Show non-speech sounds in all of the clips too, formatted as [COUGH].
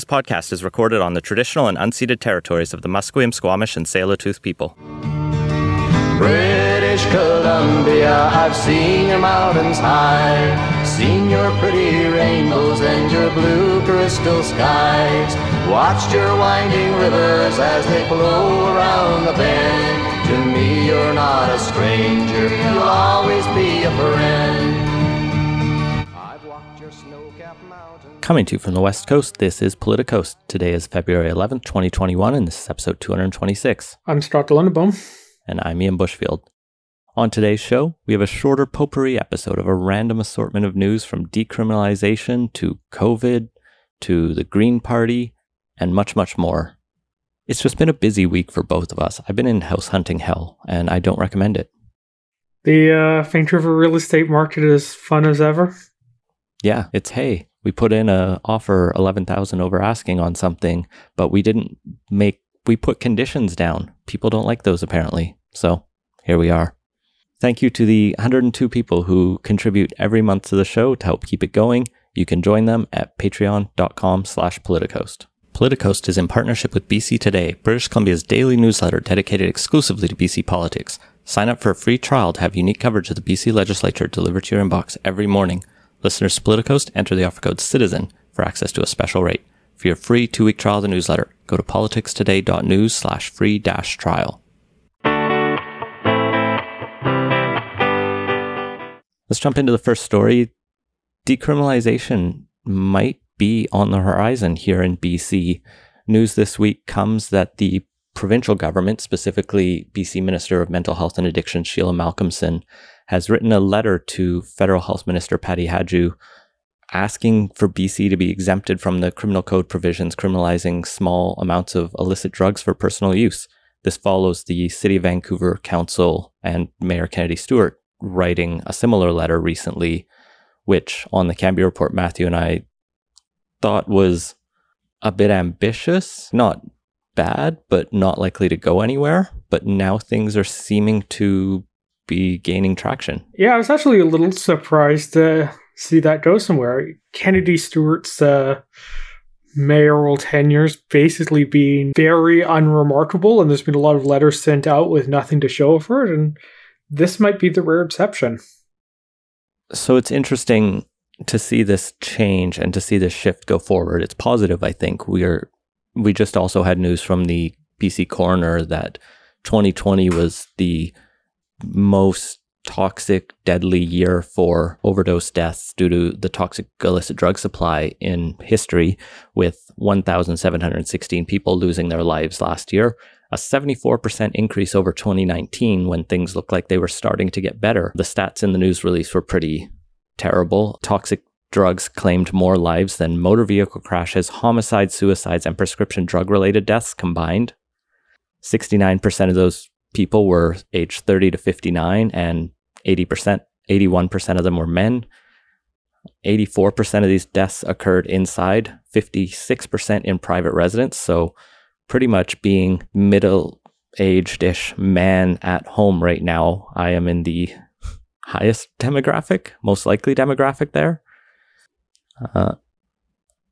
This podcast is recorded on the traditional and unceded territories of the Musqueam, Squamish, and Tsleil-Waututh people. British Columbia, I've seen your mountains high, seen your pretty rainbows and your blue crystal skies, watched your winding rivers as they flow around the bend. To me, you're not a stranger, you'll always be a friend. Coming to you from the West Coast, this is Politicoast. Today is February 11th, 2021, and this is episode 226. I'm Scott de Lange Boom. And I'm Ian Bushfield. On today's show, we have a shorter potpourri episode of a random assortment of news from decriminalization to COVID to the Green Party and much, much more. It's just been a busy week for both of us. I've been in house hunting hell, and I don't recommend it. The uh, Faint River real estate market is fun as ever. Yeah, it's hay we put in a offer 11,000 over asking on something, but we didn't make we put conditions down. People don't like those apparently. So, here we are. Thank you to the 102 people who contribute every month to the show to help keep it going. You can join them at patreon.com slash politicoast. Politicoast is in partnership with BC Today, British Columbia's daily newsletter dedicated exclusively to BC politics. Sign up for a free trial to have unique coverage of the BC legislature delivered to your inbox every morning. Listeners to Politicoast enter the offer code CITIZEN for access to a special rate. For your free two-week trial of the newsletter, go to politicstoday.news slash free dash trial. Let's jump into the first story. Decriminalization might be on the horizon here in BC. News this week comes that the provincial government, specifically BC Minister of Mental Health and Addiction Sheila Malcolmson, has written a letter to Federal Health Minister Patty Hajdu asking for BC to be exempted from the criminal code provisions criminalizing small amounts of illicit drugs for personal use. This follows the City of Vancouver Council and Mayor Kennedy Stewart writing a similar letter recently, which on the Cambie report, Matthew and I thought was a bit ambitious, not bad, but not likely to go anywhere. But now things are seeming to be gaining traction. Yeah, I was actually a little surprised to see that go somewhere. Kennedy Stewart's uh, mayoral tenure's basically being very unremarkable, and there's been a lot of letters sent out with nothing to show for it, and this might be the rare exception. So it's interesting to see this change and to see this shift go forward. It's positive, I think. We are we just also had news from the BC coroner that 2020 was the most toxic, deadly year for overdose deaths due to the toxic illicit drug supply in history, with 1,716 people losing their lives last year. A 74% increase over 2019 when things looked like they were starting to get better. The stats in the news release were pretty terrible. Toxic drugs claimed more lives than motor vehicle crashes, homicides, suicides, and prescription drug related deaths combined. 69% of those people were age 30 to 59 and 80%, 81% of them were men. 84% of these deaths occurred inside, 56% in private residence. So pretty much being middle aged ish man at home right now. I am in the highest demographic, most likely demographic there. Uh,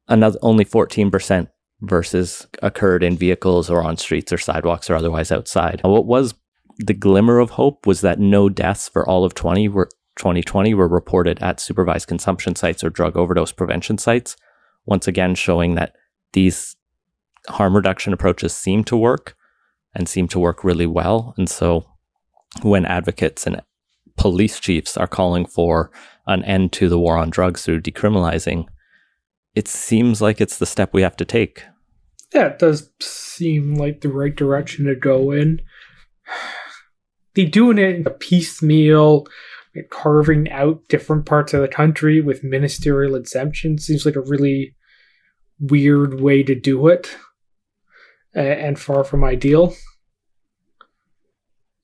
another only 14% versus occurred in vehicles or on streets or sidewalks or otherwise outside. What was the glimmer of hope was that no deaths for all of 20 were 2020 were reported at supervised consumption sites or drug overdose prevention sites. Once again, showing that these harm reduction approaches seem to work and seem to work really well. And so when advocates and police chiefs are calling for an end to the war on drugs through decriminalizing, it seems like it's the step we have to take. Yeah, it does seem like the right direction to go in. [SIGHS] They doing it in a piecemeal, like carving out different parts of the country with ministerial exemption seems like a really weird way to do it, and far from ideal.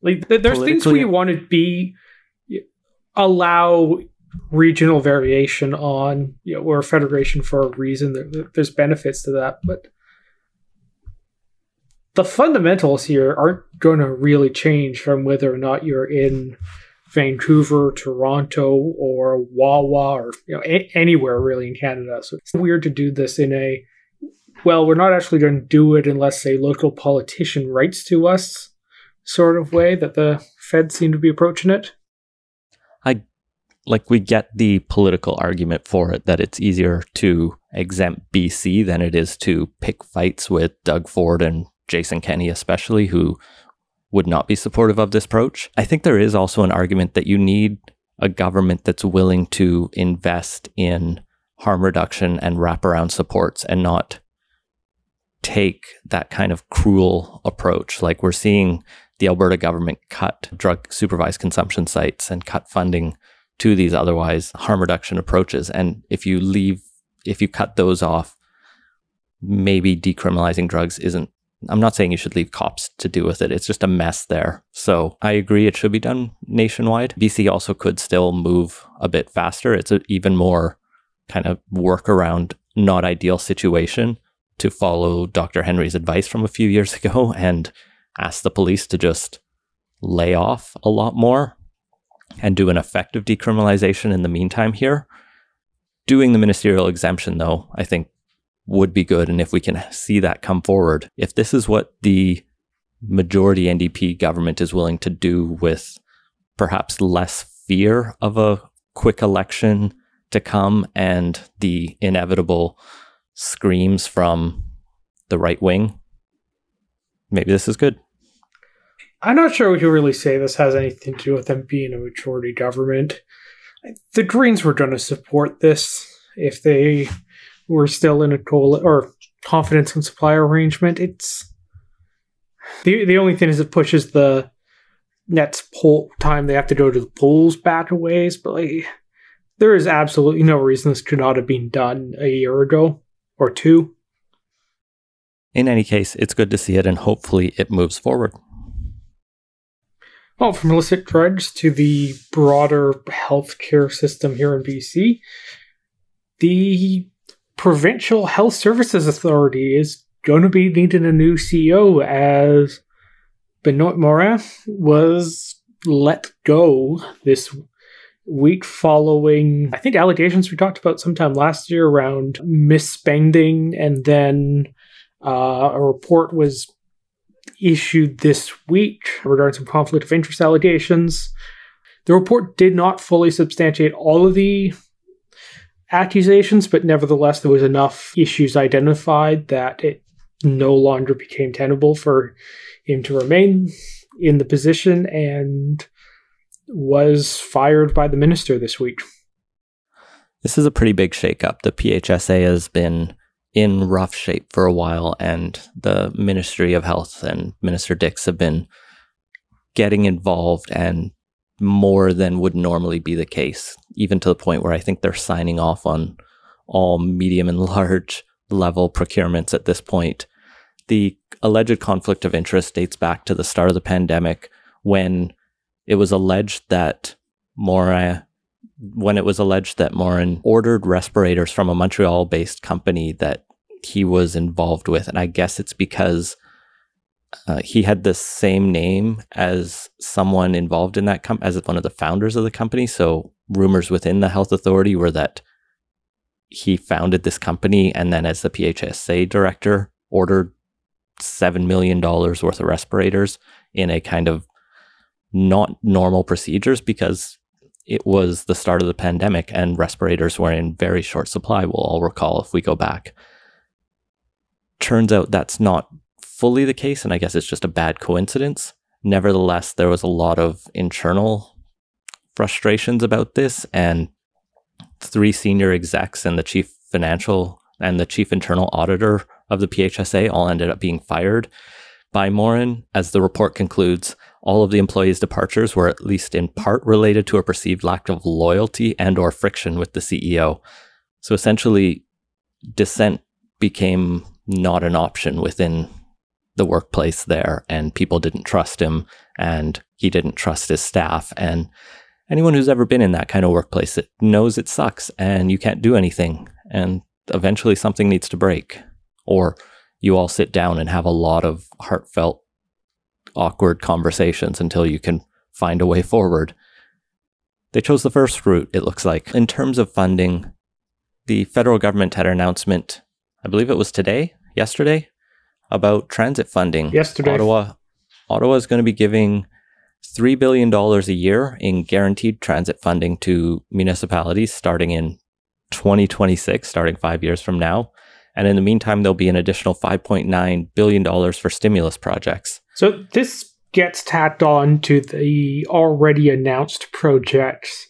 Like, there's things we want to be allow regional variation on you know, or federation for a reason. There, there's benefits to that, but the fundamentals here aren't going to really change from whether or not you're in Vancouver, Toronto, or Wawa, or you know a- anywhere really in Canada. So it's weird to do this in a well, we're not actually going to do it unless a local politician writes to us, sort of way that the Feds seem to be approaching it. I like we get the political argument for it that it's easier to exempt BC than it is to pick fights with Doug Ford and Jason Kenney, especially, who would not be supportive of this approach. I think there is also an argument that you need a government that's willing to invest in harm reduction and wraparound supports and not take that kind of cruel approach. Like we're seeing the Alberta government cut drug supervised consumption sites and cut funding to these otherwise harm reduction approaches. And if you leave, if you cut those off, maybe decriminalizing drugs isn't. I'm not saying you should leave cops to deal with it. It's just a mess there. So I agree it should be done nationwide. BC also could still move a bit faster. It's an even more kind of workaround, not ideal situation to follow Dr. Henry's advice from a few years [LAUGHS] ago and ask the police to just lay off a lot more and do an effective decriminalization in the meantime here. Doing the ministerial exemption, though, I think would be good. And if we can see that come forward, if this is what the majority NDP government is willing to do with perhaps less fear of a quick election to come and the inevitable screams from the right wing, maybe this is good. I'm not sure we can really say this has anything to do with them being a majority government. The Greens were going to support this if they were still in a coal or confidence and supply arrangement. It's the the only thing is it pushes the Nets poll time they have to go to the polls back a ways, but like there is absolutely no reason this could not have been done a year ago or two. In any case, it's good to see it and hopefully it moves forward. Well, from illicit drugs to the broader healthcare system here in BC, the Provincial Health Services Authority is going to be needing a new CEO as Benoit Morin was let go this week following, I think, allegations we talked about sometime last year around misspending, and then uh, a report was issued this week regarding some conflict of interest allegations. The report did not fully substantiate all of the accusations, but nevertheless, there was enough issues identified that it no longer became tenable for him to remain in the position and was fired by the minister this week. This is a pretty big shakeup. The PHSA has been in rough shape for a while, and the Ministry of Health and Minister Dix have been getting involved and more than would normally be the case, even to the point where I think they're signing off on all medium and [LAUGHS] large level procurements at this point. The alleged conflict of interest dates back to the start of the pandemic when it was alleged that Morin, when it was alleged that Morin ordered respirators from a Montreal based company that he was involved with. And I guess it's because uh, he had the same name as someone involved in that company, as one of the founders of the company. So rumors within the health authority were that he founded this company and then as the PHSA director ordered $7 million worth of respirators in a kind of not normal procedures because it was the start of the pandemic and respirators were in very short supply. We'll all recall if we go back. Turns out that's not fully the case, and I guess it's just a bad coincidence. Nevertheless, there was a lot of internal frustrations about this, and three senior execs and the chief financial and the chief internal auditor of the PHSA all ended up being fired by Morin. As the report concludes, all of the employees' departures were at least in part related to a perceived lack of loyalty and or friction with the CEO. So essentially, dissent became not an option within the workplace there, and people didn't trust him, and he didn't trust his staff. And anyone who's ever been in that kind of workplace knows it sucks, and you can't do anything, and eventually something needs to break, or you all sit down and have a lot of heartfelt awkward conversations until you can find a way forward. They chose the first route, it looks like. In terms of funding, the federal government had an announcement, I believe it was today, yesterday about transit funding. Yesterday. Ottawa Ottawa is going to be giving $3 billion a year in guaranteed transit funding to municipalities starting in 2026, starting five years from now. And in the meantime, there'll be an additional $5.9 billion for stimulus projects. So this gets tacked on to the already announced projects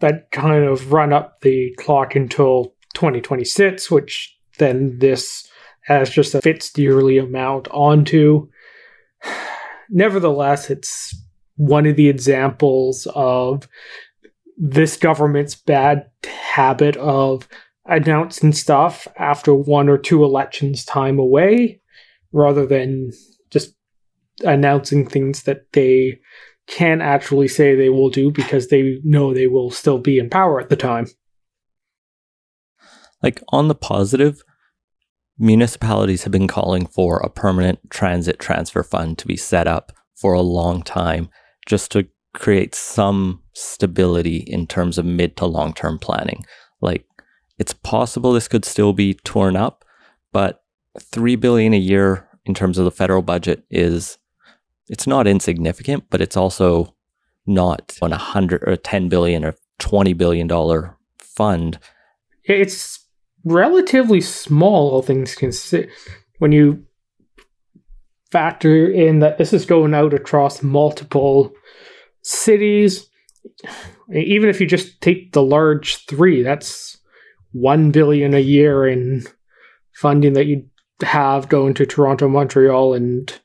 that kind of run up the clock until 2026, which then this has just a fixed yearly amount onto. Nevertheless, it's one of the examples of this government's bad habit of announcing stuff after one or two elections time away rather than just announcing things that they can actually say they will do because they know they will still be in power at the time. Like on the positive, municipalities have been calling for a permanent transit transfer fund to be set up for a long time just to create some stability in terms of mid to long term planning. Like it's possible this could still be torn up, but 3 billion a year in terms of the federal budget is it's not insignificant, but it's also not on a 100 or 10 billion or 20 billion dollar fund. It's relatively small all things considered when you factor in that this is going out across multiple cities even if you just take the large three, that's one billion a year in funding that you have going to Toronto, Montreal, and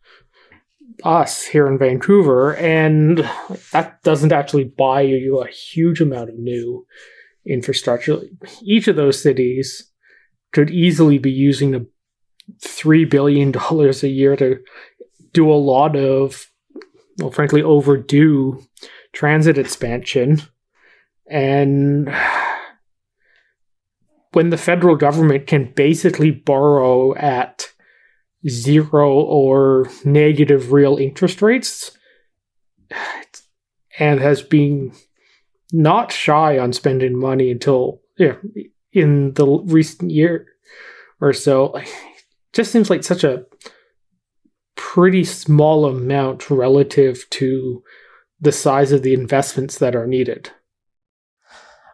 us here in Vancouver, and that doesn't actually buy you a huge amount of new infrastructure. Each of those cities could easily be using the three billion [LAUGHS] dollars a year to do a lot of, well, frankly, overdue transit expansion. And when the federal government can basically borrow at zero or negative real interest rates [SIGHS] and has been not shy on spending money until yeah, in the recent year or so just seems like such a pretty small amount relative to the size of the investments that are needed.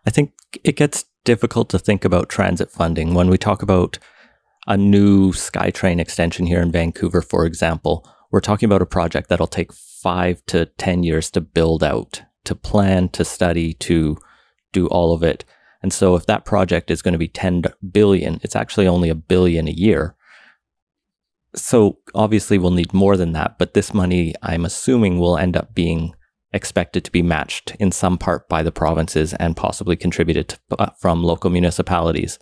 I think it gets difficult to think about transit funding when we talk about a new SkyTrain extension here in Vancouver, for example. We're talking about a project that'll take five to 10 years to build out, to plan, to study, to do all of it. And so if that project is going to be 10 billion, it's actually only a billion a year. So obviously we'll need more than that, but this money I'm assuming will end up being expected to be matched in some part by the provinces and possibly contributed to, uh, from local municipalities.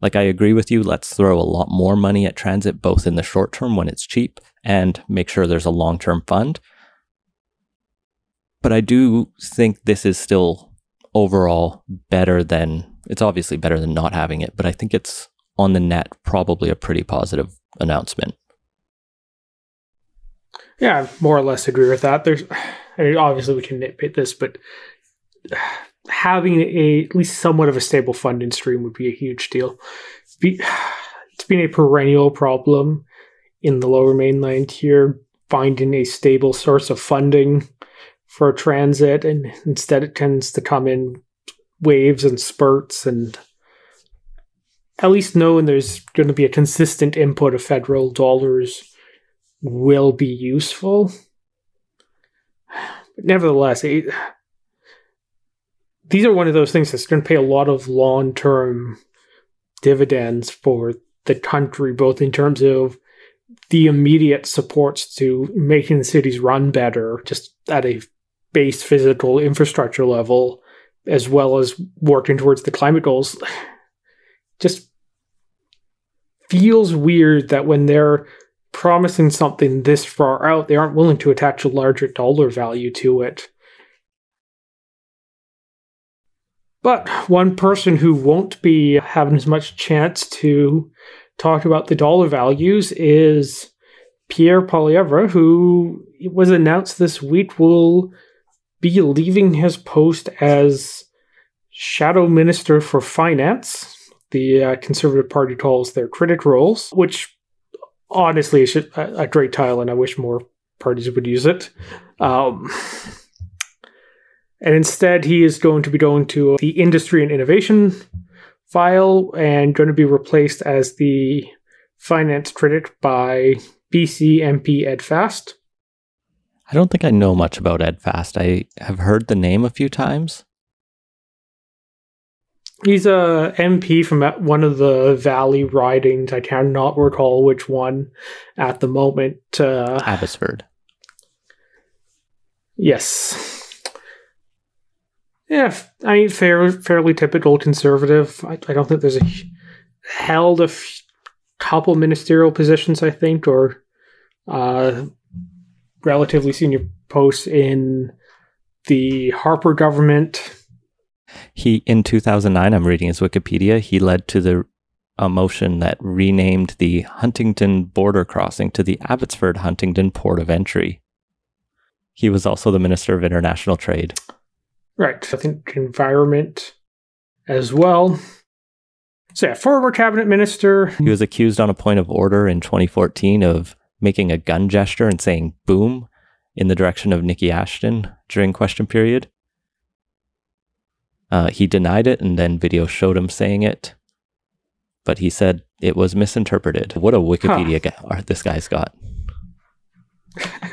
Like, I agree with you, let's throw a lot more money at transit, both in the short term when it's cheap and make sure there's a long term fund. But I do think this is still overall better than, it's obviously better than not having it, but I think it's on the net probably a pretty positive announcement. Yeah, I more or less agree with that. There's I mean, obviously we can nitpick this, but having a at least somewhat of a stable funding stream would be a huge deal. Be, it's been a perennial problem in the lower mainland here, finding a stable source of funding for transit, and instead it tends to come in waves and spurts and at least knowing there's going to be a consistent input of federal dollars will be useful. But nevertheless, it, these are one of those things that's going to pay a lot of long term dividends for the country, both in terms of the immediate supports to making the cities run better, just at a base physical infrastructure level, as well as working towards the climate goals. [SIGHS] Just feels weird that when they're promising something this far out, they aren't willing to attach a larger dollar value to it. But one person who won't be having as much chance to talk about the dollar values is Pierre Poilievre, who was announced this week will be leaving his post as Shadow Minister for Finance, the uh, Conservative Party calls their critic roles, which honestly, is a, great title, and I wish more parties would use it. Um, and instead, he is going to be going to the industry and innovation file and going to be replaced as the finance critic by BC MP Ed Fast. I don't think I know much about Ed Fast. I have heard the name a few times. He's a MP from one of the Valley ridings. I cannot recall which one at the moment. Uh, Abbotsford. Yes. Yeah, I mean, fair, fairly typical conservative. I, I don't think there's a held a f- couple ministerial positions, I think, or uh, relatively senior posts in the Harper government. He in 2009, I'm reading his Wikipedia. He led to the a motion that renamed the Huntington border crossing to the Abbotsford Huntington Port of Entry. He was also the Minister of International Trade. Right. I think environment as well. So, yeah, former cabinet minister. He was accused on a point of order in 2014 of making a gun gesture and saying boom in the direction of Niki Ashton during question period. Uh, he denied it, and then video showed him saying it. But he said it was misinterpreted. What a Wikipedia huh. guy, [LAUGHS] this guy's got. [SIGHS]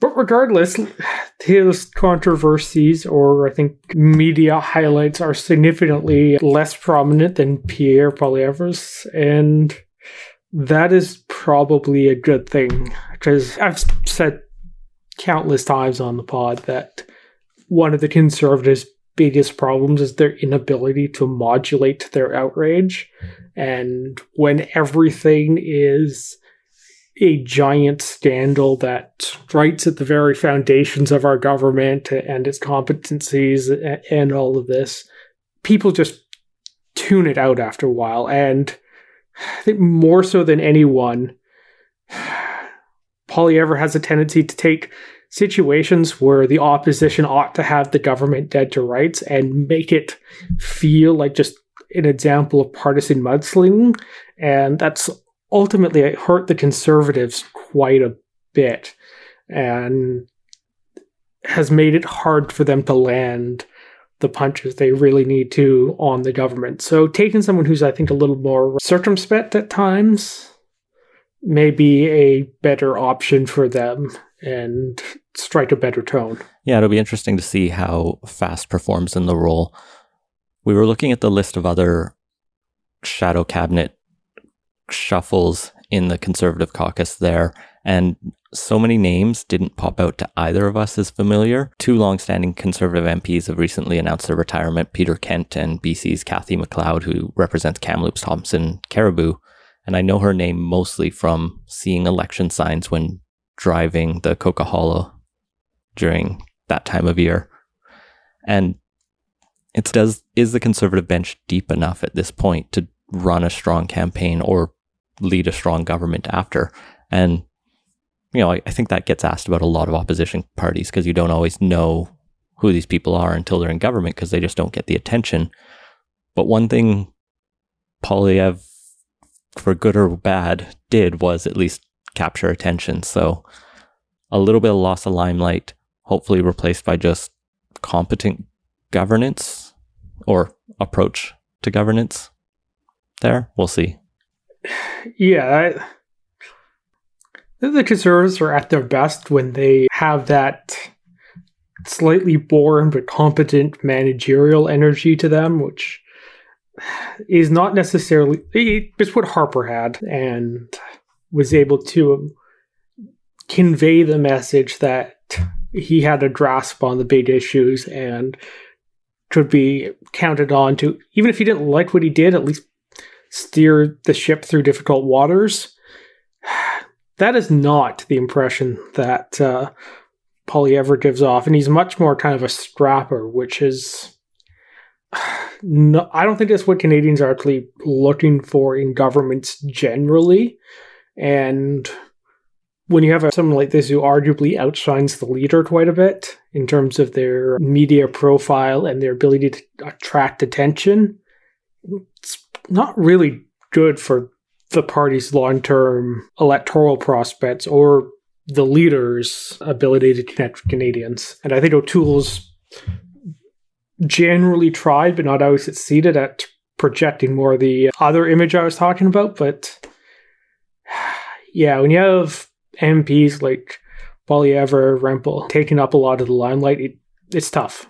but regardless, his controversies or I think media highlights are significantly less prominent than Pierre Poilievre's, and that is probably a good thing because I've said countless times on the pod that one of the conservatives' biggest problems is their inability to modulate their outrage. And when everything is a giant scandal that strikes at the very foundations of our government and its competencies and all of this, people just tune it out after a while. And I think more so than anyone, Poilievre has a tendency to take situations where the opposition ought to have the government dead to rights and make it feel like just an example of partisan mudslinging. And that's ultimately hurt the conservatives quite a bit and has made it hard for them to land the punches they really need to on the government. So taking someone who's I think a little more circumspect at times may be a better option for them and strike a better tone. Yeah, it'll be interesting to see how Fast performs in the role. We were looking at the list of other shadow cabinet shuffles in the conservative caucus there, and so many names didn't pop out to either of us as familiar. Two long-standing conservative MPs have recently announced their retirement, Peter Kent and BC's Cathy McLeod, who represents Kamloops Thompson Cariboo. And I know her name mostly from seeing election signs when driving the Coquihalla during that time of year. And it does is the conservative bench deep enough at this point to run a strong campaign or lead a strong government after? And you know, I, I think that gets asked about a lot of opposition parties because you don't always know who these people are until they're in government because they just don't get the attention. But one thing Poilievre, for good or bad, did was at least capture attention. So a little bit of loss of limelight, hopefully replaced by just competent governance or approach to governance. There, we'll see. [SIGHS] Yeah, I, the conservatives are at their best when they have that slightly boring but competent managerial energy to them, which is not necessarily it's what Harper had and was able to convey the message that he had a grasp on the big issues and could be counted on to even if he didn't like what he did at least steer the ship through difficult waters that is not the impression that uh, ever gives off, and he's much more kind of a strapper, which is. [SIGHS] No, I don't think that's what Canadians are actually looking for in governments generally. And when you have a, someone like this who arguably outshines the leader quite a bit in terms of their media profile and their ability to attract attention, it's not really good for the party's long term electoral prospects or the leader's ability to connect with Canadians. And I think O'Toole's generally tried, but not always succeeded at projecting more of the other image I was talking about. But [SIGHS] yeah, when you have MPs like Poilievre, Rempel taking up a lot of the limelight, it, it's tough.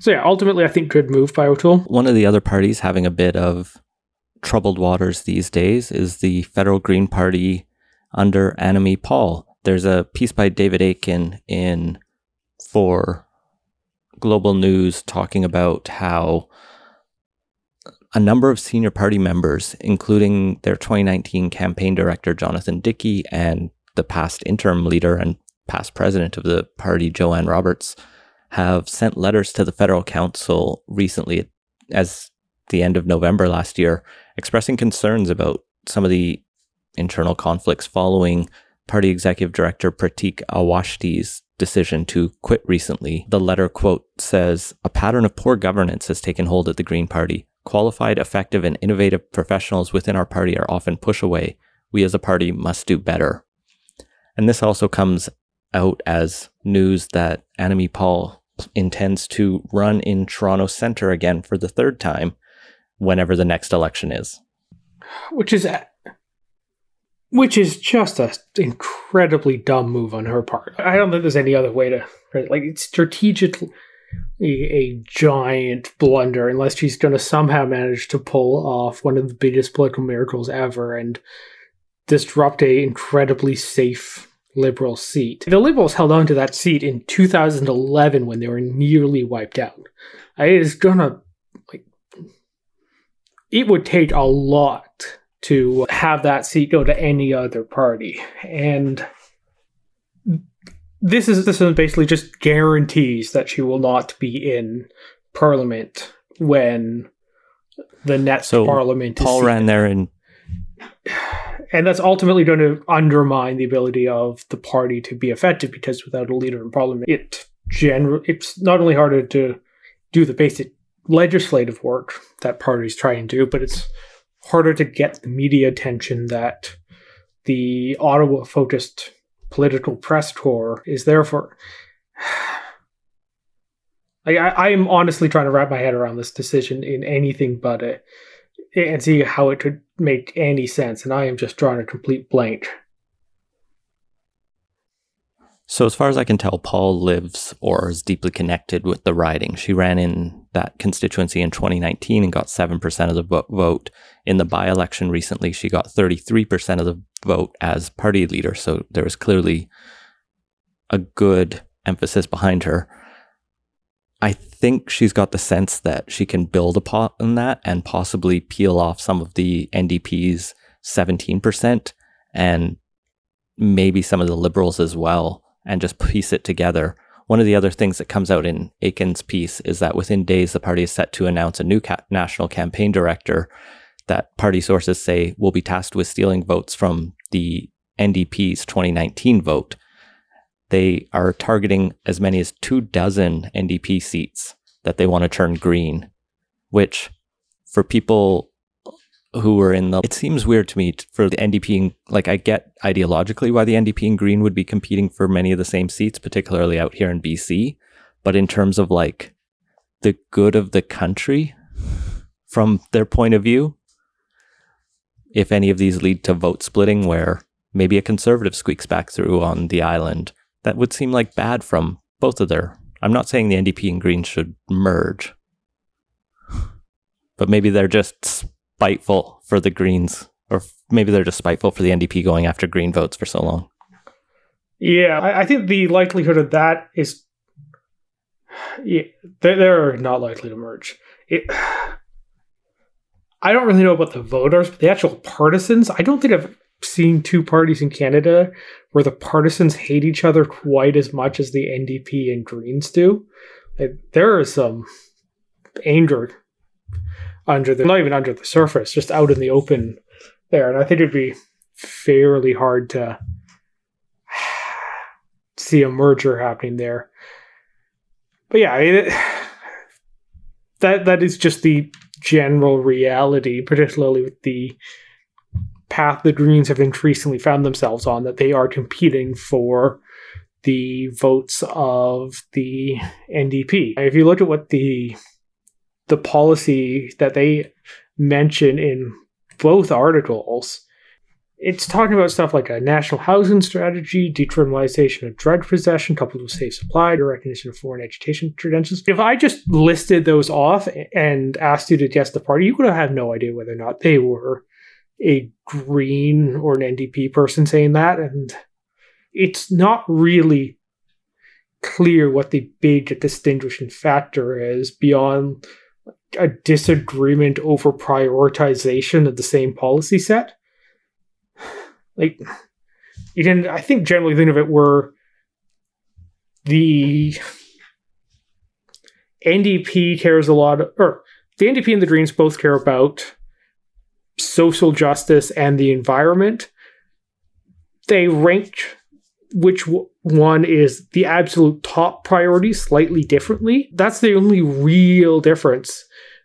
So yeah, ultimately, I think good move by O'Toole. One of the other parties having a bit of troubled waters these days is the Federal Green Party under Annamie Paul. There's a piece by David Akin in for Global News talking about how a number of senior party members, including their 2019 campaign director Jonathan Dickey, and the past interim leader and past president of the party Jo-Ann Roberts, have sent letters to the federal council recently as the end of November last year expressing concerns about some of the internal conflicts following party executive director Prateek Awasthi's decision to quit recently. The letter quote says a pattern of poor governance has taken hold at the Green Party. Qualified, effective, and innovative professionals within our party are often pushed away. We as a party must do better. And this also comes out as news that Annamie Paul intends to run in Toronto Centre again for the third time whenever the next election is. Which is which is just a incredibly dumb move on her part. I don't think there's any other way to like it's strategically a giant blunder unless she's going to somehow manage to pull off one of the biggest political miracles ever and disrupt a incredibly safe liberal seat. The liberals held on to that seat in 2011 when they were nearly wiped out. It is going to it would take a lot to have that seat go to any other party. And this is this is basically just guarantees that she will not be in parliament when the next so parliament Paul ran there and and that's ultimately going to undermine the ability of the party to be effective because without a leader in parliament it general it's not only harder to do the basic legislative work that parties try and do, but it's harder to get the media attention that the Ottawa focused political press tour is there for. [SIGHS] I, I am honestly trying to wrap my head around this decision in anything but it and see how it could make any sense, and I am just drawing a complete blank. So, as far as I can tell, Paul lives or is deeply connected with the riding. She ran in that constituency in 2019 and got 7% of the vote. In the by election recently, she got 33% of the vote as party leader. So, there was clearly a good emphasis behind her. I think she's got the sense that she can build upon that and possibly peel off some of the NDP's 17% and maybe some of the liberals as well and just piece it together. One of the other things that comes out in Akin's piece is that within days, the party is set to announce a new ca- national campaign director that party sources say will be tasked with stealing votes from the NDP's 2019 vote. They are targeting as many as two dozen NDP seats that they want to turn green, which for people who were in the. It seems weird to me for the NDP. And, like, I get ideologically why the NDP and Green would be competing for many of the same seats, particularly out here in BC. But in terms of like the good of the country from their point of view, if any of these lead to vote splitting where maybe a conservative squeaks back through on the island, that would seem like bad from both of their. I'm not saying the NDP and Green should merge, but maybe they're just spiteful for the Greens, or maybe they're just spiteful for the NDP going after Green votes for so long. Yeah, I, I think the likelihood of that is, yeah, they're, they're not likely to merge. It, [SIGHS] I don't really know about the voters, but the actual partisans, I don't think I've seen two parties in Canada where the partisans hate each other quite as much as the NDP and Greens do. There is some anger under the not even under the surface, just out in the open there. And I think it'd be fairly hard to [SIGHS] see a merger happening there. But yeah, it, [SIGHS] that that is just the general reality, particularly with the path the Greens have increasingly found themselves on that they are competing for the votes of the NDP. If you look at what the the policy that they mention in both articles, it's talking about stuff like a national housing strategy, decriminalization of drug possession coupled with safe supply, the recognition of foreign education credentials. If I just listed those off and asked you to guess the party, you would have no idea whether or not they were a Green or an NDP person saying that. And it's not really clear what the big distinguishing factor is beyond a disagreement over prioritization of the same policy set. Like, you can, I think, generally think of it where the NDP cares a lot, or the NDP and the Greens both care about social justice and the environment. They rank which one is the absolute top priority slightly differently. That's the only real difference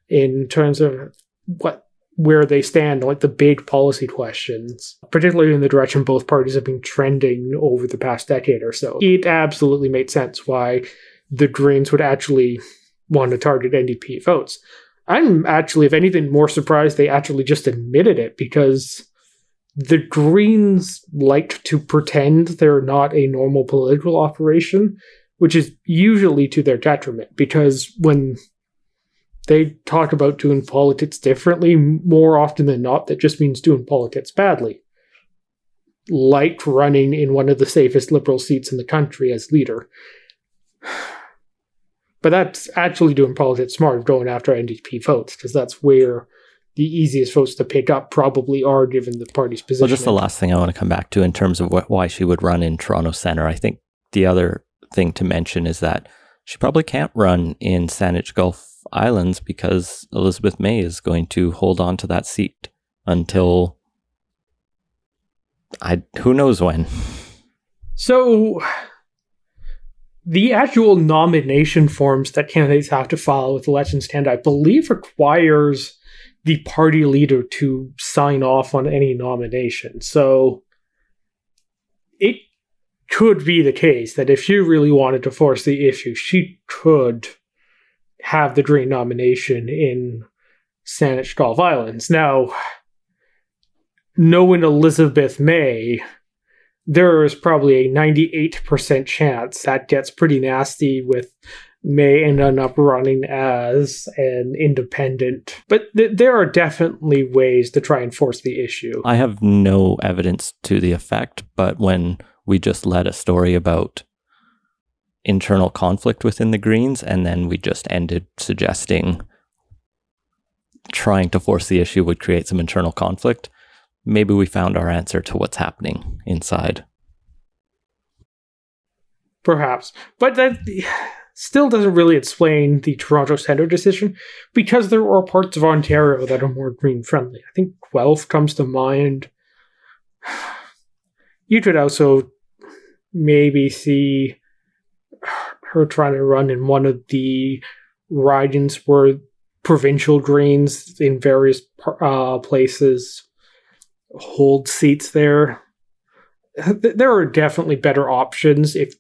in terms of what where they stand, like the big policy questions, particularly in the direction both parties have been trending over the past decade or so. It absolutely made sense why the Greens would actually want to target NDP votes. I'm actually, if anything, more surprised they actually just admitted it because the Greens like to pretend they're not a normal political operation, which is usually to their detriment because when they talk about doing politics differently more often than not that just means doing politics badly. Like running in one of the safest liberal seats in the country as leader. [SIGHS] But that's actually doing politics smart going after ndp votes because that's where the easiest votes to pick up probably are given the party's position. Well, just the last thing I want to come back to in terms of wh- why she would run in Toronto Centre. I think the other thing to mention is that she probably can't run in Saanich Gulf Islands because Elizabeth May is going to hold on to that seat until I who knows when. So the actual nomination forms that candidates have to file with elections stand, I believe, requires the party leader to sign off on any nomination. So it could be the case that if she really wanted to force the issue, she could have the Green nomination in Saanich Gulf Islands. Now, knowing Elizabeth May, there is probably a 98% chance that gets pretty nasty with May end up running as an independent. But th- there are definitely ways to try and force the issue. I have no evidence to the effect, but when we just led a story about internal conflict within the Greens, and then we just ended suggesting trying to force the issue would create some internal conflict. Maybe we found our answer to what's happening inside. Perhaps. But that still doesn't really explain the Toronto Centre decision because there are parts of Ontario that are more green friendly. I think Guelph comes to mind. [SIGHS] You could also maybe see her trying to run in one of the ridings where provincial greens in various uh, places hold seats there. There are definitely better options if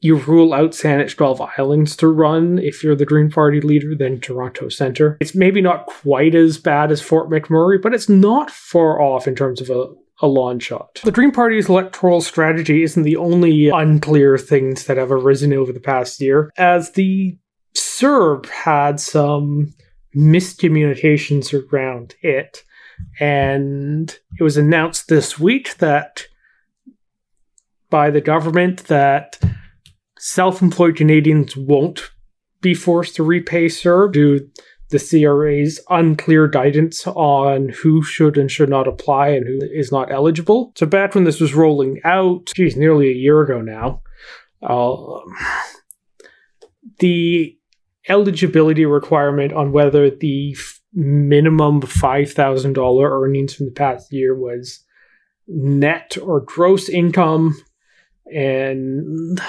you rule out Saanich Gulf Islands to run if you're the Green Party leader than Toronto Centre. It's maybe not quite as bad as Fort McMurray, but it's not far off in terms of a a long shot. The Green Party's electoral strategy isn't the only unclear things that have arisen over the past year, as the CERB had some miscommunications around it. And it was announced this week that by the government that self employed Canadians won't be forced to repay CERB due to the CRA's unclear guidance on who should and should not apply and who is not eligible. So back when this was rolling out, geez, nearly a year ago now, uh, the eligibility requirement on whether the f- minimum $5,000 earnings from the past year was net or gross income and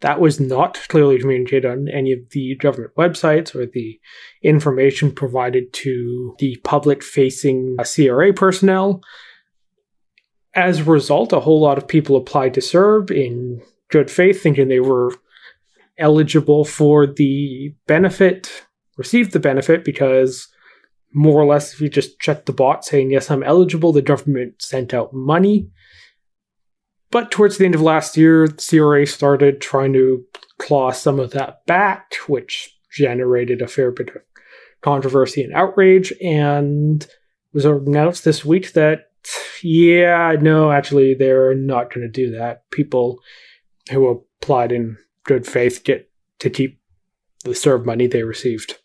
that was not clearly communicated on any of the government websites or the information provided to the public facing uh, CRA personnel. as a result, a whole lot of people applied to CERB in good faith, thinking they were eligible for the benefit, received the benefit because more or less, if you just check the bot saying, yes, I'm eligible, the government sent out money. But towards the end of last year, CRA started trying to claw some of that back, which generated a fair bit of controversy and outrage, and was announced this week that, yeah, no, actually, they're not going to do that. People who applied in good faith get to keep the CERB money they received.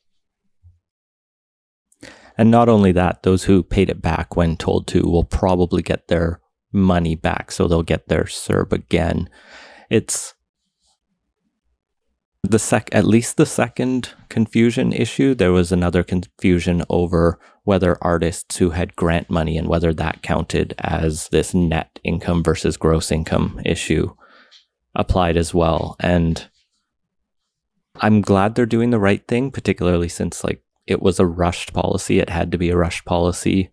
And not only that, those who paid it back when told to will probably get their money back. So they'll get their CERB again. It's the sec at least the second confusion issue there was another confusion over whether artists who had grant money and whether that counted as this net income versus gross income issue applied as well and i'm glad they're doing the right thing particularly since like it was a rushed policy. It had to be a rushed policy.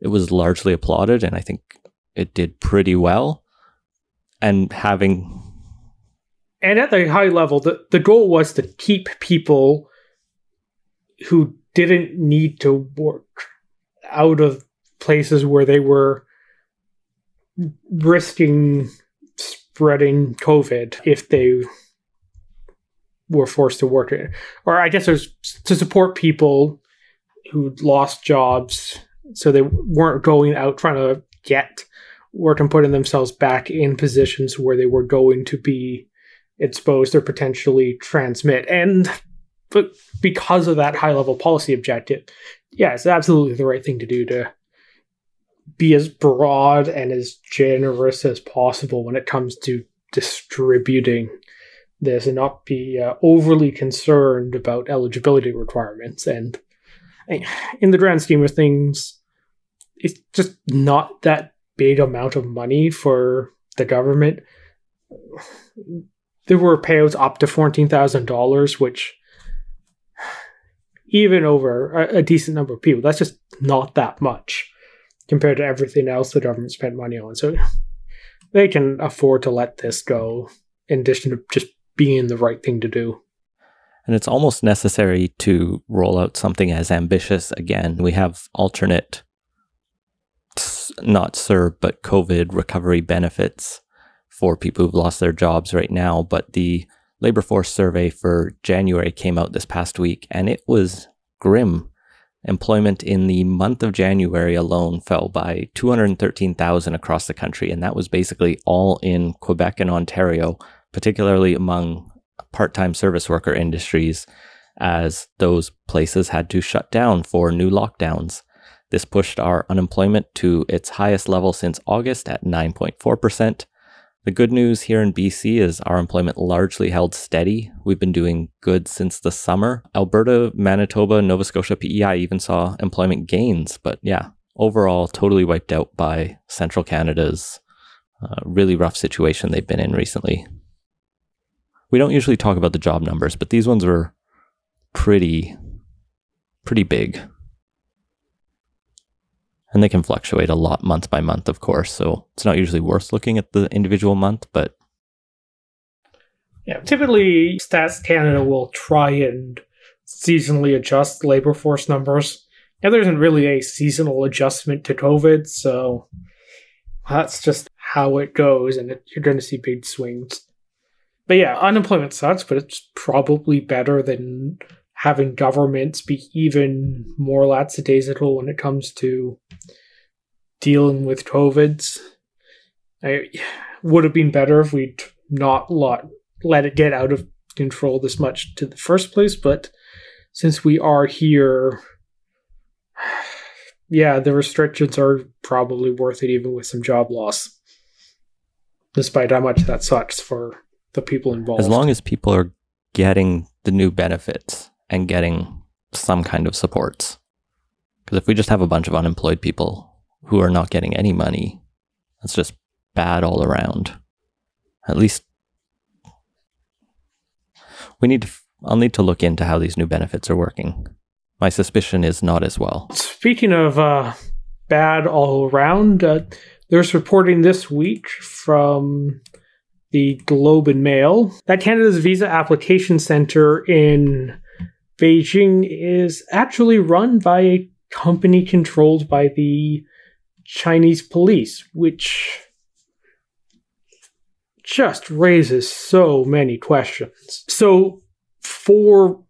It was largely applauded, and I think it did pretty well. And having. And at the high level, the, the goal was to keep people who didn't need to work out of places where they were risking spreading COVID if they were forced to work it, or I guess was to support people who lost jobs, so they weren't going out trying to get work and putting themselves back in positions where they were going to be exposed or potentially transmit. And but because of that high level policy objective, yeah, it's absolutely the right thing to do to be as broad and as generous as possible when it comes to distributing this and not be uh, overly concerned about eligibility requirements. And in the grand scheme of things, it's just not that big amount of money for the government. There were payouts up to $14,000, which even over a, a, decent number of people, that's just not that much compared to everything else the government spent money on. So they can afford to let this go in addition to just being the right thing to do. And it's almost necessary to roll out something as ambitious again. We have alternate, not CERB, but COVID recovery benefits for people who've lost their jobs right now. But the labor force survey for January came out this past week and it was grim. Employment in the month of January alone fell by 213,000 across the country. And that was basically all in Quebec and Ontario, particularly among part time service worker industries, as those places had to shut down for new lockdowns. This pushed our unemployment to its highest level since August at 9.4%. The good news here in BC is our employment largely held steady. We've been doing good since the summer. Alberta, Manitoba, Nova Scotia, PEI even saw employment gains, but yeah, overall, totally wiped out by Central Canada's uh, really rough situation they've been in recently we don't usually talk about the job numbers, but these ones were pretty pretty big. And they can fluctuate a lot month by month, of course. So it's not usually worth looking at the individual month, but yeah, typically Stats Canada will try and seasonally adjust labor force numbers. Now there isn't really a seasonal adjustment to COVID, so that's just how it goes, and it, you're going to see big swings but yeah, unemployment sucks, but it's probably better than having governments be even more lackadaisical when it comes to dealing with COVIDs. I would have been better if we'd not let, let it get out of control this much to the first place, but since we are here, [SIGHS] yeah, the restrictions are probably worth it even with some job loss. Despite how much that sucks for the people involved. As long as people are getting the new benefits and getting some kind of supports. Because if we just have a bunch of unemployed people who are not getting any money, that's just bad all around. At least we need to, I'll need to look into how these new benefits are working. My suspicion is not as well. Speaking of uh, bad all around, uh, There's reporting this week from the Globe and Mail that Canada's visa application center in Beijing is actually run by a company controlled by the Chinese police, which just raises so many questions. So, for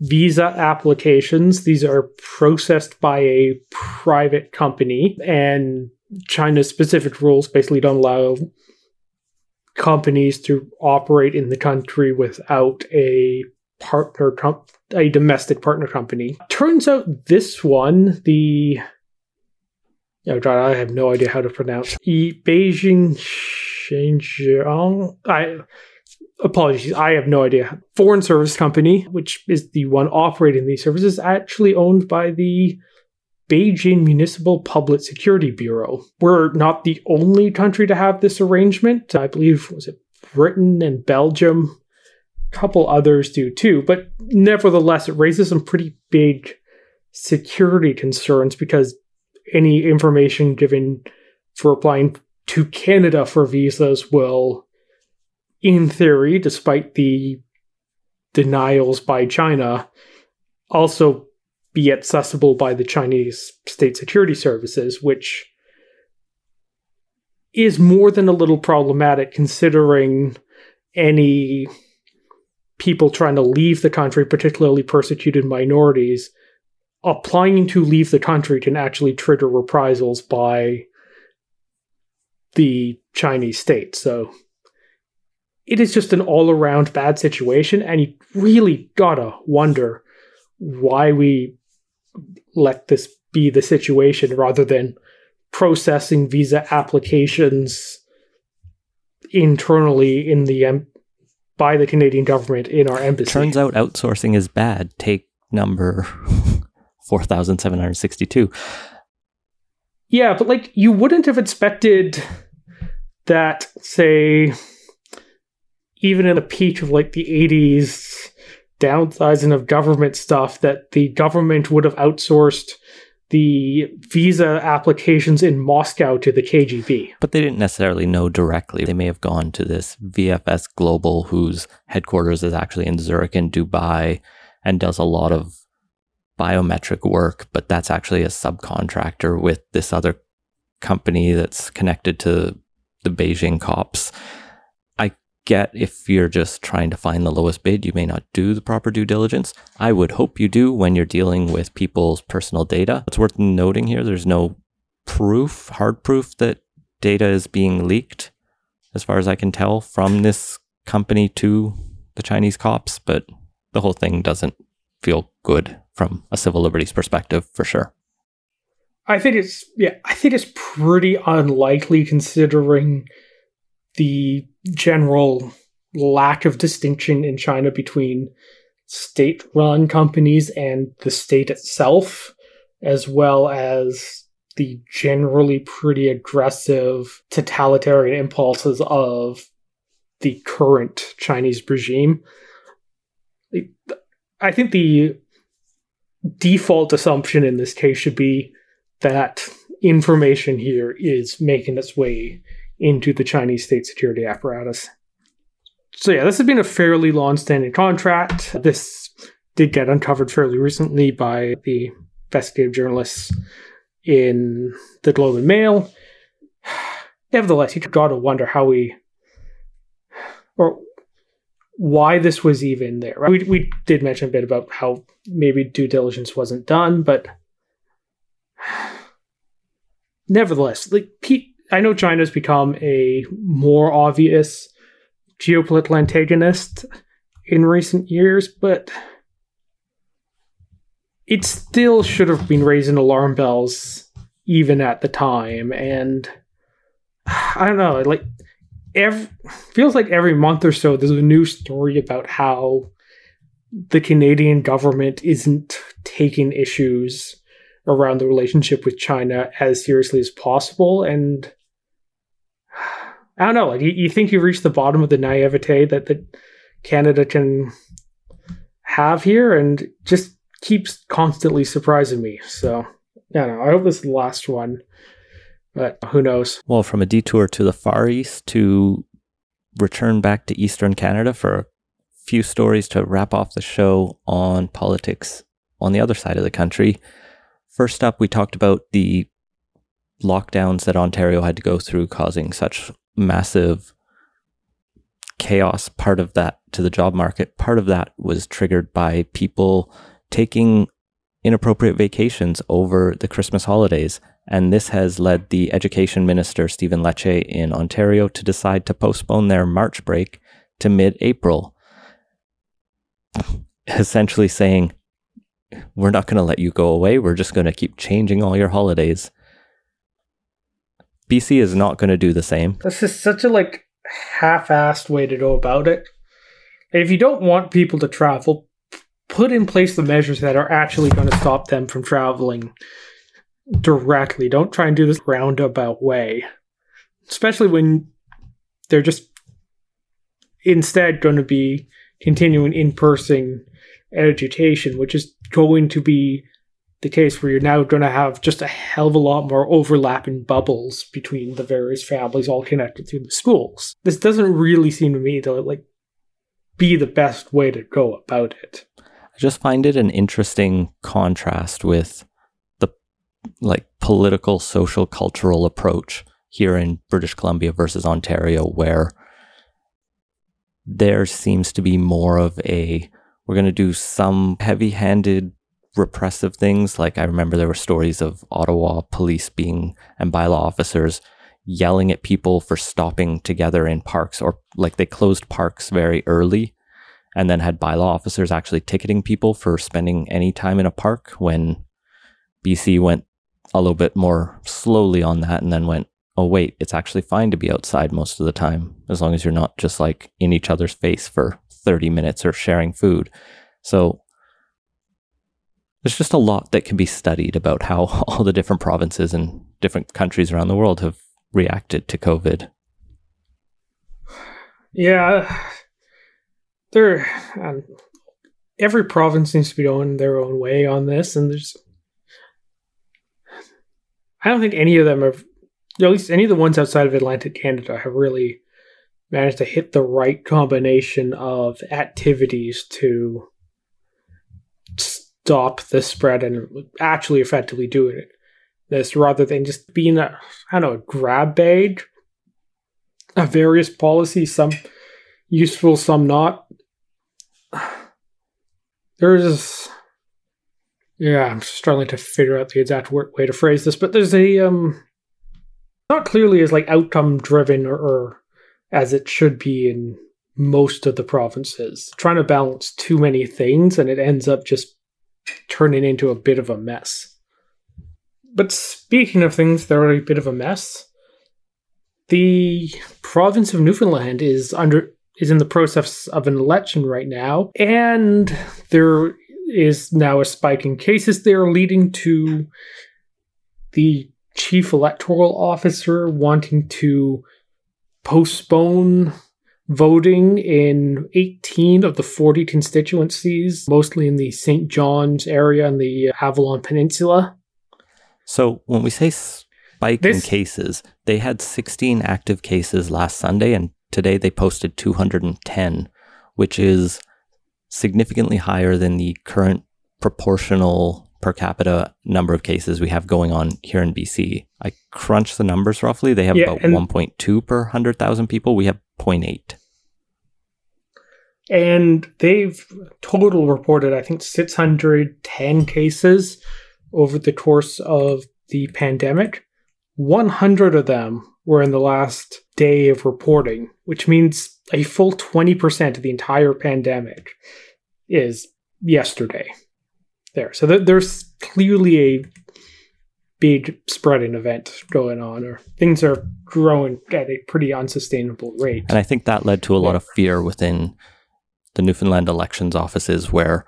visa applications, these are processed by a private company, and China's specific rules basically don't allow companies to operate in the country without a partner com- a domestic partner company. Turns out this one, the oh god, I have no idea how to pronounce e- Beijing Shenzhen. I apologies, I have no idea. Foreign service company, which is the one operating these services, actually owned by the Beijing Municipal Public Security Bureau. We're not the only country to have this arrangement. I believe was it Britain and Belgium. Couple others do too, but nevertheless, it raises some pretty big security concerns because any information given for applying to Canada for visas will, in theory, despite the denials by China, also be accessible by the Chinese state security services, which is more than a little problematic considering any people trying to leave the country, particularly persecuted minorities, applying to leave the country can actually trigger reprisals by the Chinese state. So it is just an all around bad situation, and you really gotta wonder why we let this be the situation rather than processing visa applications internally in the by the Canadian government in our embassy. Turns out outsourcing is bad. Take number [LAUGHS] 4762. Yeah, but like you wouldn't have expected that say even in the peak of like the 80s downsizing of government stuff that the government would have outsourced the visa applications in Moscow to the KGB. But they didn't necessarily know directly. They may have gone to this VFS Global, whose headquarters is actually in Zurich and Dubai and does a lot of biometric work, but that's actually a subcontractor with this other company that's connected to the Beijing cops get if you're just trying to find the lowest bid, you may not do the proper due diligence. I would hope you do when you're dealing with people's personal data. It's worth noting here there's no proof, hard proof, that data is being leaked, as far as I can tell, from this company to the Chinese cops, but the whole thing doesn't feel good from a civil liberties perspective for sure. I think it's yeah, I think it's pretty unlikely considering the general lack of distinction in China between state run companies and the state itself, as well as the generally pretty aggressive totalitarian impulses of the current Chinese regime. I think the default assumption in this case should be that information here is making its way into the Chinese state security apparatus. So, yeah, this has been a fairly long standing contract. This did get uncovered fairly recently by the investigative journalists in the Globe and Mail. [SIGHS] Nevertheless, you got to wonder how we, or why this was even there. We, we did mention a bit about how maybe due diligence wasn't done, but [SIGHS] nevertheless, like Pete I know China's become a more obvious geopolitical antagonist in recent years, but it still should have been raising alarm bells even at the time. And I don't know, like every feels like every month or so there's a new story about how the Canadian government isn't taking issues around the relationship with China as seriously as possible. And I don't know, like you, you think you've reached the bottom of the naivete that, that Canada can have here and just keeps constantly surprising me. So I don't know. I hope this is the last one. But who knows? Well, from a detour to the Far East to return back to Eastern Canada for a few stories to wrap off the show on politics on the other side of the country. First up, we talked about the lockdowns that Ontario had to go through, causing such massive chaos. Part of that to the job market, part of that was triggered by people taking inappropriate vacations over the Christmas holidays. And this has led the education minister, Stephen Lecce, in Ontario to decide to postpone their March break to mid April, essentially saying, We're not going to let you go away. We're just going to keep changing all your holidays. BC is not going to do the same. This is such a like half-assed way to go about it. If you don't want people to travel, put in place the measures that are actually going to stop them from traveling directly. Don't try and do this roundabout way, especially when they're just instead going to be continuing in person education, which is going to be the case where you're now going to have just a hell of a lot more overlapping bubbles between the various families all connected through the schools. This doesn't really seem to me to like be the best way to go about it. I just find it an interesting contrast with the like political, social, cultural approach here in British Columbia versus Ontario, where there seems to be more of a we're going to do some heavy handed repressive things. Like I remember there were stories of Ottawa police being and bylaw officers yelling at people for stopping together in parks or like they closed parks very early and then had bylaw officers actually ticketing people for spending any time in a park when BC went a little bit more slowly on that and then went, oh, wait, it's actually fine to be outside most of the time as long as you're not just like in each other's face for 30 minutes or sharing food. So there's just a lot that can be studied about how [LAUGHS] all the different provinces and different countries around the world have reacted to COVID. Yeah, there. Um, every province seems to be going their own way on this, and there's. I don't think any of them have, at least any of the ones outside of Atlantic Canada, have really managed to hit the right combination of activities to stop the spread and actually effectively doing it. This rather than just being a I don't know, a grab bag of various policies, some useful, some not. There's yeah, I'm struggling to figure out the exact way to phrase this, but there's a um not clearly as like outcome driven or, or as it should be in most of the provinces. Trying to balance too many things and it ends up just turning into a bit of a mess. But speaking of things that are a bit of a mess, the province of Newfoundland is under is in the process of an election right now, and there is now a spike in cases there leading to the chief electoral officer wanting to postpone voting in 18 of the 40 constituencies, mostly in the St. John's area and the Avalon Peninsula. So when we say spike this, in cases, they had 16 active cases last Sunday, and today they posted 210, which is significantly higher than the current proportional per capita number of cases we have going on here in BC. I crunch the numbers roughly. They have yeah, about 1.2 per 100,000 people. We have 0.8. And they've total reported, I think, 610 cases over the course of the pandemic. 100 of them were in the last day of reporting, which means a full 20% of the entire pandemic is yesterday. There. So th- there's clearly a big spreading event going on, or things are growing at a pretty unsustainable rate. And I think that led to a lot of fear within the Newfoundland elections offices where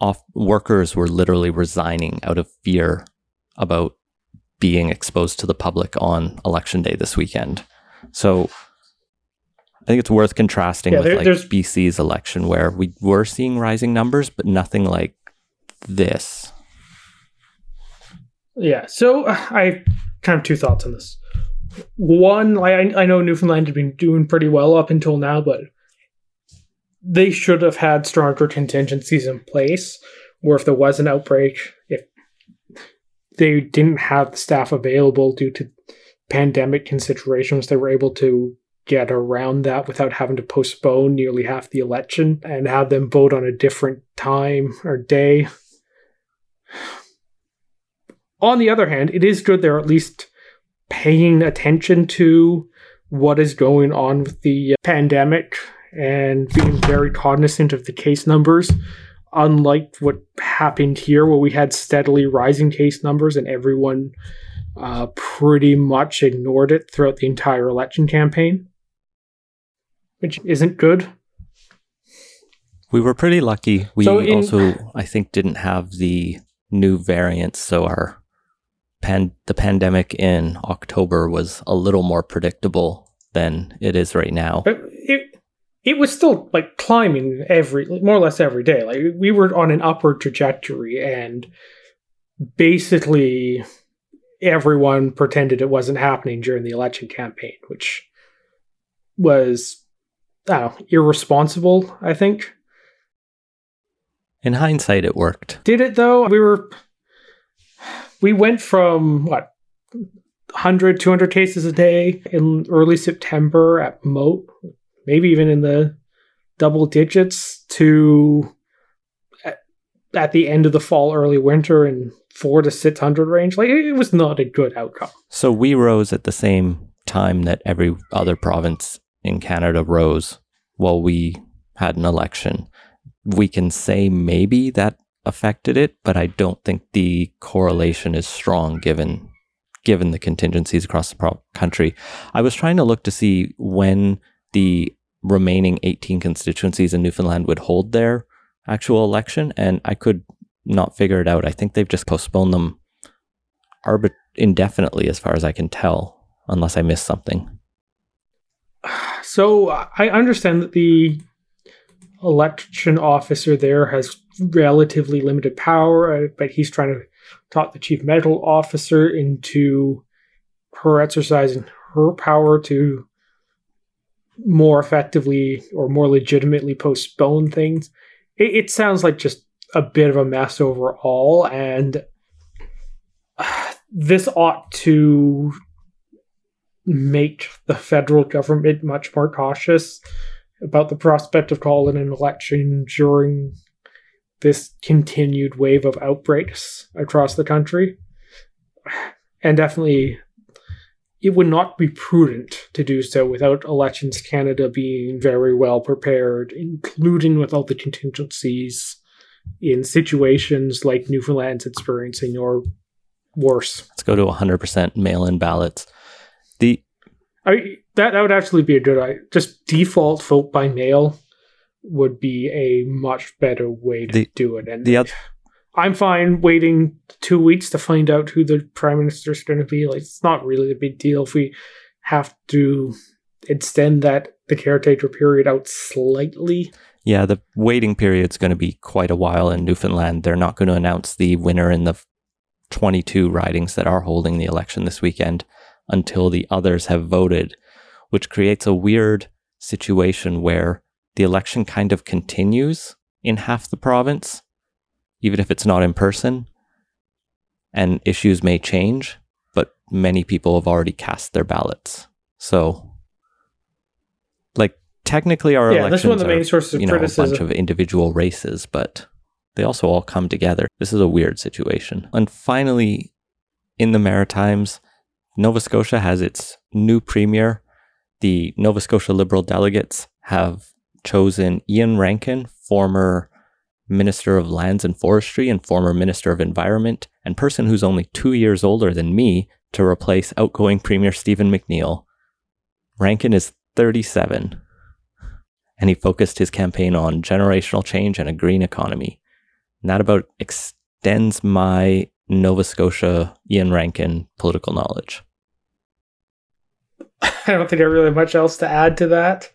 off workers were literally resigning out of fear about being exposed to the public on election day this weekend. So I think it's worth contrasting yeah, with there, like BC's election where we were seeing rising numbers, but nothing like this. Yeah. So uh, I kind of two thoughts on this. One, I I know Newfoundland had been doing pretty well up until now, but they should have had stronger contingencies in place. Where if there was an outbreak, if they didn't have the staff available due to pandemic considerations, they were able to get around that without having to postpone nearly half the election and have them vote on a different time or day. On the other hand, it is good they're at least paying attention to what is going on with the pandemic and being very cognizant of the case numbers. Unlike what happened here, where we had steadily rising case numbers and everyone uh, pretty much ignored it throughout the entire election campaign, which isn't good. We were pretty lucky. We So in- also, I think, didn't have the new variants, so our pan the pandemic in October was a little more predictable than it is right now. But it it was still like climbing every more or less every day. Like we were on an upward trajectory, and basically everyone pretended it wasn't happening during the election campaign, which was I don't know, irresponsible. I think In hindsight, it worked. did it though. We were we went from what 100 200 cases a day in early September at Moat, maybe even in the double digits to at, at the end of the fall early winter in 4 to 600 range. Like it was not a good outcome. So we rose at the same time that every other province in Canada rose while we had an election. We can say maybe that affected it, but I don't think the correlation is strong given given the contingencies across the country. I was trying to look to see when the remaining 18 constituencies in Newfoundland would hold their actual election and I could not figure it out. I think they've just postponed them arbit- indefinitely as far as I can tell, unless I missed something. So I understand that the election officer there has relatively limited power, uh, but he's trying to talk the chief medical officer into her exercising her power to more effectively or more legitimately postpone things. It, it sounds like just a bit of a mess overall, and uh, this ought to make the federal government much more cautious about the prospect of calling an election during this continued wave of outbreaks across the country. And definitely, it would not be prudent to do so without Elections Canada being very well prepared, including with all the contingencies in situations like Newfoundland's experiencing or worse. Let's go to 100% mail in ballots. The I that that would actually be a good idea. Just default vote by mail would be a much better way to The- do it. And the oth- I'm fine waiting two weeks to find out who the prime minister is going to be. Like, it's not really a big deal if we have to extend that the caretaker period out slightly. yeah, the waiting period's going to be quite a while in Newfoundland. They're not going to announce the winner in the 22 ridings that are holding the election this weekend until the others have voted, which creates a weird situation where the election kind of continues in half the province, even if it's not in person, and issues may change, but many people have already cast their ballots. So, like, technically, our yeah, elections is one of the are, main sources of you know, a bunch of individual races, but they also all come together. This is a weird situation. And finally, in the Maritimes, Nova Scotia has its new premier. The Nova Scotia Liberal delegates have chosen Iain Rankin, former Minister of Lands and Forestry and former Minister of Environment, and person who's only two years older than me, to replace outgoing Premier Stephen McNeil. Rankin is 37, and he focused his campaign on generational change and a green economy. And that about extends my Nova Scotia Iain Rankin political knowledge. [LAUGHS] I don't think I really have much else to add to that,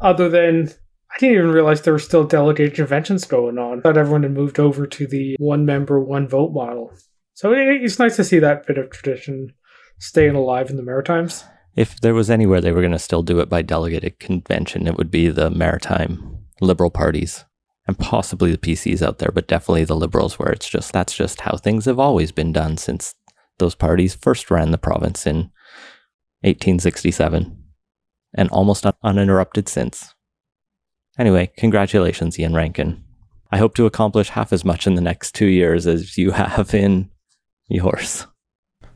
other than I didn't even realize there were still delegate conventions going on. I thought everyone had moved over to the one member, one vote model. So it's nice to see that bit of tradition staying alive in the Maritimes. If there was anywhere they were going to still do it by delegated convention, it would be the maritime liberal parties and possibly the PCs out there, but definitely the liberals, where it's just that's just how things have always been done since those parties first ran the province in 1867 and almost uninterrupted since. Anyway, congratulations, Iain Rankin. I hope to accomplish half as much in the next two years as you have in yours.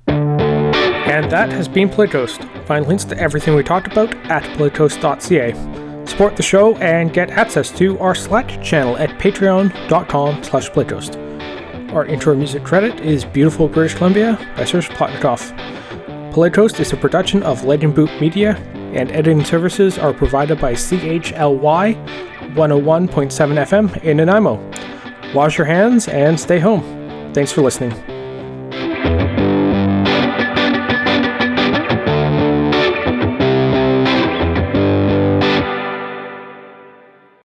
And that has been Playtoast. Find links to everything we talked about at playtoast.ca. Support the show and get access to our Slack channel at patreon.com slash. Our intro music credit is Beautiful British Columbia by Serge Plotnikoff. Playtoast is a production of Legend Boot Media, and editing services are provided by CHLY 101.7 FM in Nanaimo. Wash your hands and stay home. Thanks for listening.